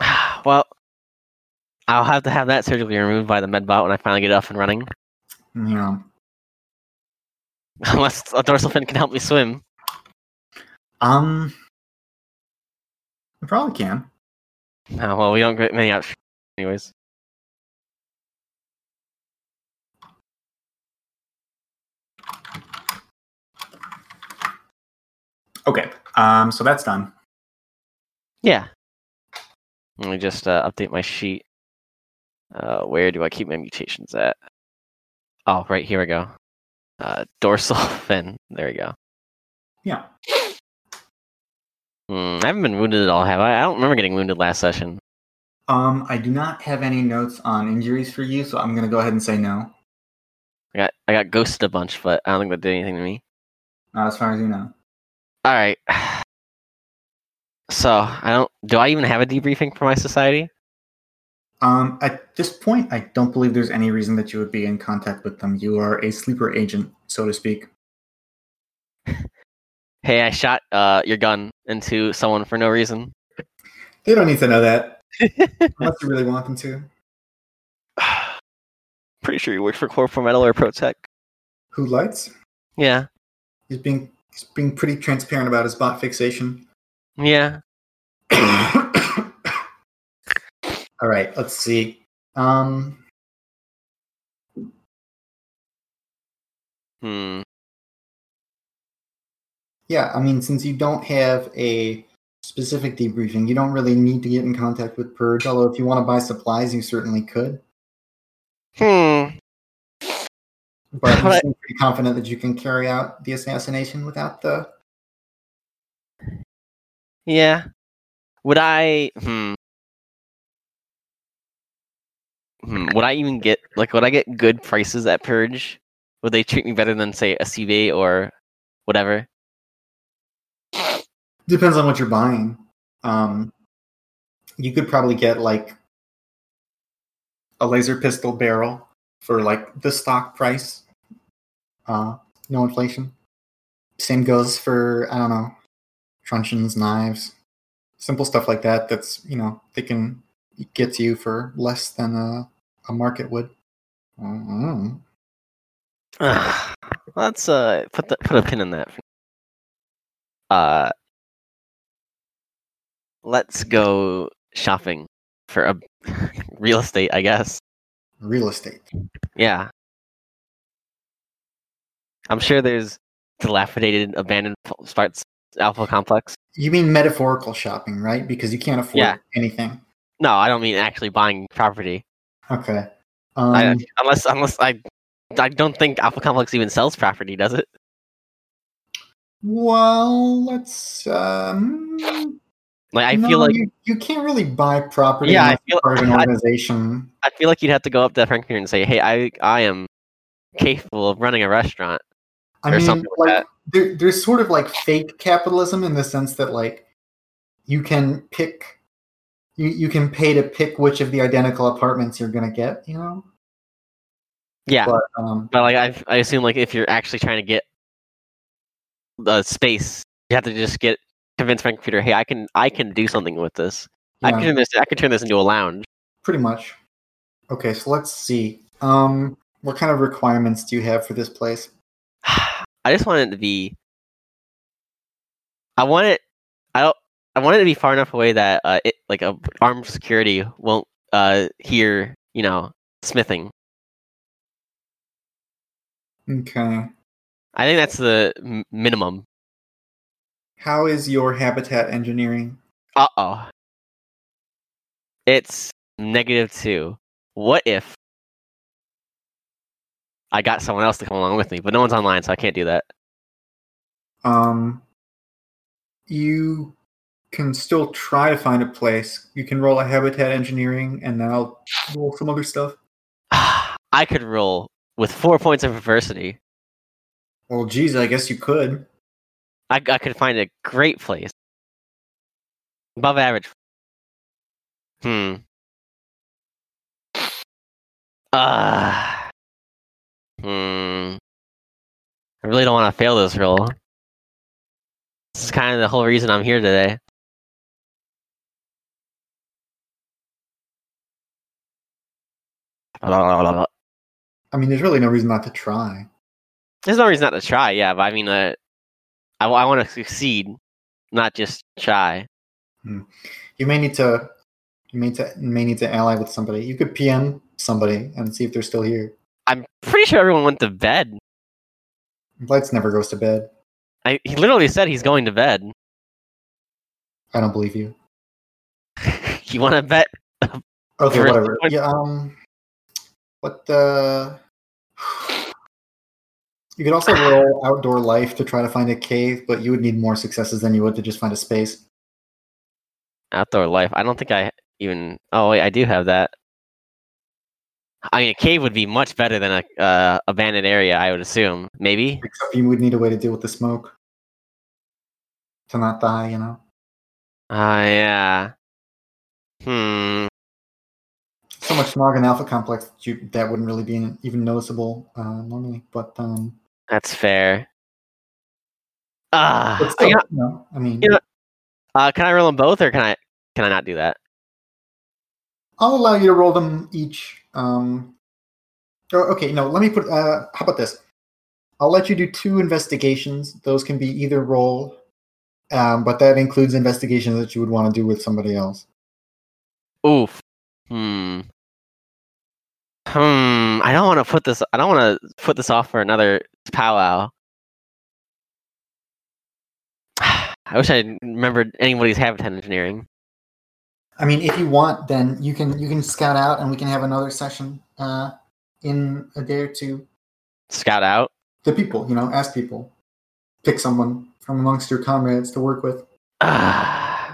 Well, I'll have to have that surgically removed by the medbot when I finally get up and running. Yeah. Unless a dorsal fin can help me swim. um, you probably can. Oh, well, we don't get many options, anyways. Okay, um, so that's done. Yeah. Let me just uh, update my sheet. Uh, where do I keep my mutations at? Oh, right here we go. Uh, dorsal fin. There we go. Yeah. Hmm, I haven't been wounded at all, have I? I don't remember getting wounded last session. Um, I do not have any notes on injuries for you, so I'm gonna go ahead and say no. I got I got ghosted a bunch, but I don't think that did anything to me. Not as far as you know. All right. So I don't. Do I even have a debriefing for my society? Um, at this point, I don't believe there's any reason that you would be in contact with them. You are a sleeper agent, so to speak. Hey, I shot uh your gun into someone for no reason. They don't need to know that unless you really want them to. Pretty sure you work for Corpore Metal or ProTech. Who lights? Yeah, He's being he's being pretty transparent about his bot fixation. yeah. All right, let's see. Um, Hmm. yeah, I mean, since you don't have a specific debriefing, you don't really need to get in contact with Purge. Although, if you want to buy supplies, you certainly could. Hmm. But you But- seem pretty confident that you can carry out the assassination without the. Yeah. Would I? Hmm. Hmm. Would I even get like? Would I get good prices at Purge? Would they treat me better than say a CV or whatever? Depends on what you're buying. Um, you could probably get like a laser pistol barrel for like the stock price. Uh, no inflation. Same goes for I don't know, truncheons, knives, simple stuff like that. That's you know they can get to you for less than a, a market would. Mm. Let's uh put the, put a pin in that. Uh, let's go shopping for a real estate, I guess. Real estate. Yeah. I'm sure there's dilapidated, abandoned parts Alpha Complex. You mean metaphorical shopping, right? Because you can't afford Yeah. anything. No, I don't mean actually buying property. Okay. Um, I, unless unless I I don't think Alpha Complex even sells property, does it? Well, let's. Um, Like I no, feel like you, you can't really buy property Yeah, I feel- part of an organization. I feel like you'd have to go up to Frank Mir and say, "Hey, I I am capable of running a restaurant." I or mean, something like like there, there's sort of like fake capitalism in the sense that like you can pick, you you can pay to pick which of the identical apartments you're gonna get. You know, Yeah, but, but um, like I I assume like if you're actually trying to get the space, you have to just get convince my computer, hey, I can I can do something with this. I can turn this I can turn this into a lounge. pretty much. Okay, so let's see. Um, what kind of requirements do you have for this place? I just want it to be. I want it. I don't. I want it to be far enough away that uh, it like a armed security won't uh hear you know smithing. Okay. I think that's the m- minimum. How is your habitat engineering? Uh oh. It's negative two. What if I got someone else to come along with me, but no one's online, so I can't do that. Um, you can still try to find a place. You can roll a habitat engineering, and then I'll roll some other stuff. I could roll with four points of perversity. Well, geez, I guess you could. I, I could find a great place. Above average. Hmm. Ah. hmm. I really don't want to fail this roll. This is kind of the whole reason I'm here today. I mean, there's really no reason not to try. There's no reason not to try, yeah, but I mean, uh, I, I want to succeed, not just try. You may need to. You may to may need to ally with somebody. You could PM somebody and see if they're still here. I'm pretty sure everyone went to bed. Lights never goes to bed. I, he literally said he's going to bed. I don't believe you. you want to bet? Okay, whatever. Yeah. Um. What the? You could also roll outdoor life to try to find a cave, but you would need more successes than you would to just find a space. Outdoor life. I don't think I even. Oh wait, I do have that. I mean, a cave would be much better than a uh, abandoned area. I would assume. Maybe. Except you would need a way to deal with the smoke to not die. You know. Ah, yeah. Hmm. So much smog in Alpha Complex that, you, that wouldn't really be even noticeable uh, normally, but um. That's fair. Ah. I still, got- you know, I mean, you know- uh, can I roll them both, or can I? Can I not do that? I'll allow you to roll them each. Um, or, okay, no, let me put. Uh, how about this? I'll let you do two investigations. Those can be either roll, um, but that includes investigations that you would want to do with somebody else. Oof. Hmm. Hmm. I don't want to put this. I don't want to put this off for another powwow. I wish I remembered anybody's habitat engineering. I mean, if you want, then you can you can scout out, and we can have another session uh, in a day or two. Scout out. The people, you know, ask people, pick someone from amongst your comrades to work with.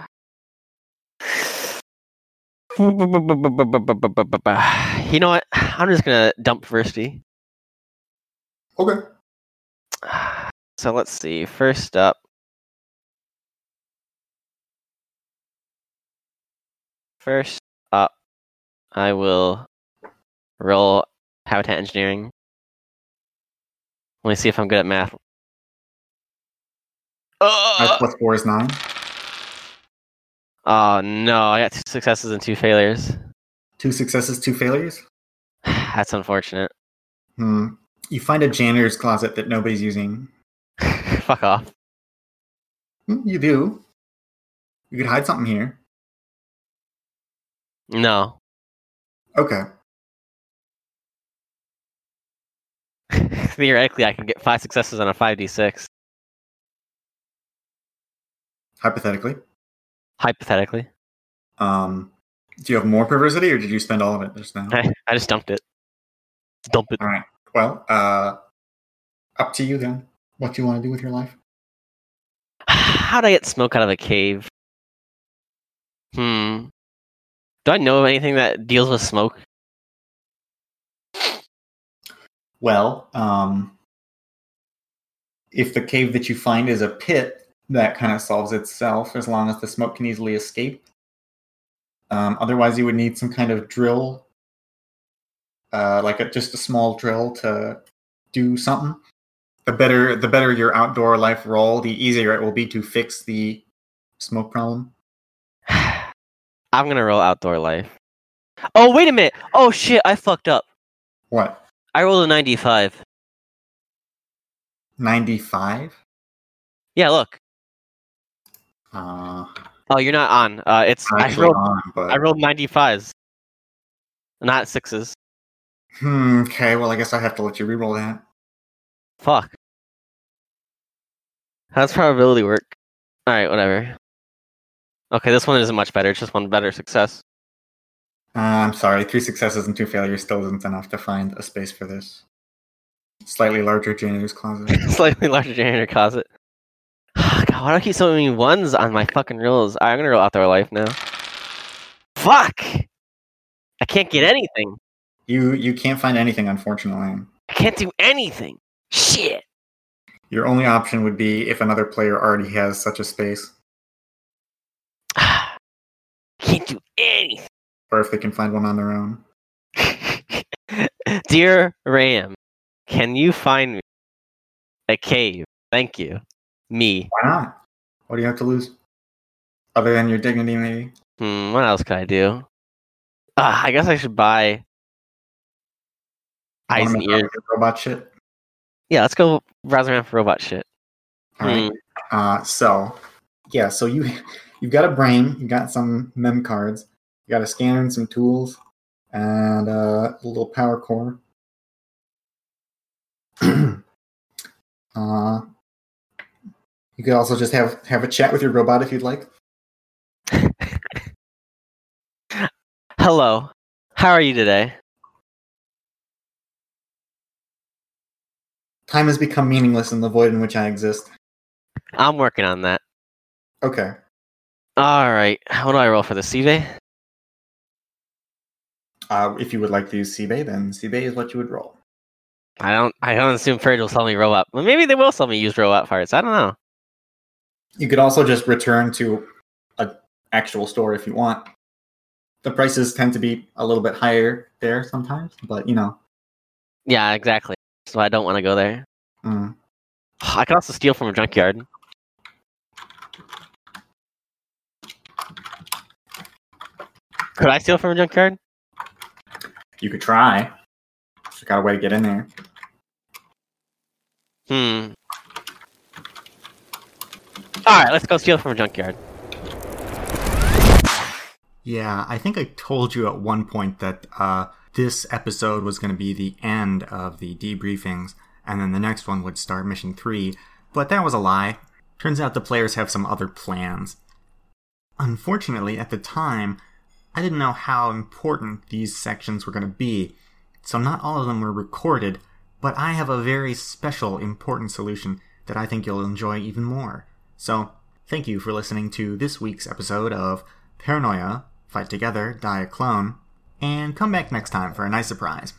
You know what? I'm just gonna dump Versty. Okay. So let's see. First up. First up, I will roll habitat engineering. Let me see if I'm good at math. Oh, plus four is nine. oh no, I got two successes and two failures. Two successes, two failures. That's unfortunate. Hmm. You find a janitor's closet that nobody's using. Fuck off. Hmm, You do. You could hide something here. No. Okay. Theoretically, I can get five successes on a 5d6. Hypothetically. Hypothetically. Um, do you have more perversity, or did you spend all of it just now? I, I just dumped it. Dump it. All right. Well, uh, up to you then. What do you want to do with your life? How'd I get smoke out of a cave? Hmm. Do I know of anything that deals with smoke? Well, um, if the cave that you find is a pit, that kind of solves itself as long as the smoke can easily escape. Um, otherwise, you would need some kind of drill, uh, like a, just a small drill to do something. The better, the better your outdoor life roll, the easier it will be to fix the smoke problem? I'm gonna roll outdoor life. Oh wait a minute! Oh shit! I fucked up. What? I rolled a 95. 95? Yeah, look. Uh, Oh, you're not on. Uh, it's I rolled. on, but I rolled 95s, not sixes. Hmm, okay, well, I guess I have to let you reroll that. Fuck. How's probability work? All right, whatever. Okay, this one isn't much better. It's just one better success. Uh, I'm sorry, three successes and two failures still isn't enough to find a space for this. Slightly larger janitor's closet. Slightly larger janitor closet. God, why do I keep so many ones on my fucking rolls? Alright, I'm gonna roll outdoor life now. Fuck! I can't get anything. You you can't find anything, unfortunately. I can't do anything. Shit. Your only option would be if another player already has such a space, can't do anything. or if they can find one on their own. Dear Ram, can you find me a cave? Thank you. Me. Why not? What do you have to lose? Other than your dignity, maybe? Hmm, what else could I do? Ah, I guess I should buy eyes and ears. Robot shit. Yeah, let's go browse around for robot shit. All right. Hmm. Uh, so, yeah, so you you've got a brain, you got some mem cards, you got a scanner and some tools, and uh, a little power core. uh, you could also just have have a chat with your robot if you'd like. Hello. How are you today? Time has become meaningless in the void in which I exist. I'm working on that. Okay. All right. What do I roll for the CV? Uh, if you would like to use C-Bay, then C-Bay is what you would roll. I don't. I don't assume Purge will sell me robot. Well, maybe they will sell me used robot parts. I don't know. You could also just return to a actual store if you want. The prices tend to be a little bit higher there sometimes, but you know. Yeah, exactly. So I don't want to go there. mm. I could also steal from a junkyard. Could I steal from a junkyard? You could try. Just got a way to get in there. Hmm. All right, let's go steal from a junkyard. Yeah, I think I told you at one point that uh, this episode was going to be the end of the debriefings, and then the next one would start Mission 3, but that was a lie. Turns out the players have some other plans. Unfortunately, at the time, I didn't know how important these sections were going to be, so not all of them were recorded, but I have a very special, important solution that I think you'll enjoy even more. So, thank you for listening to this week's episode of Paranoia Fight Together, Die a Clone, and come back next time for a nice surprise.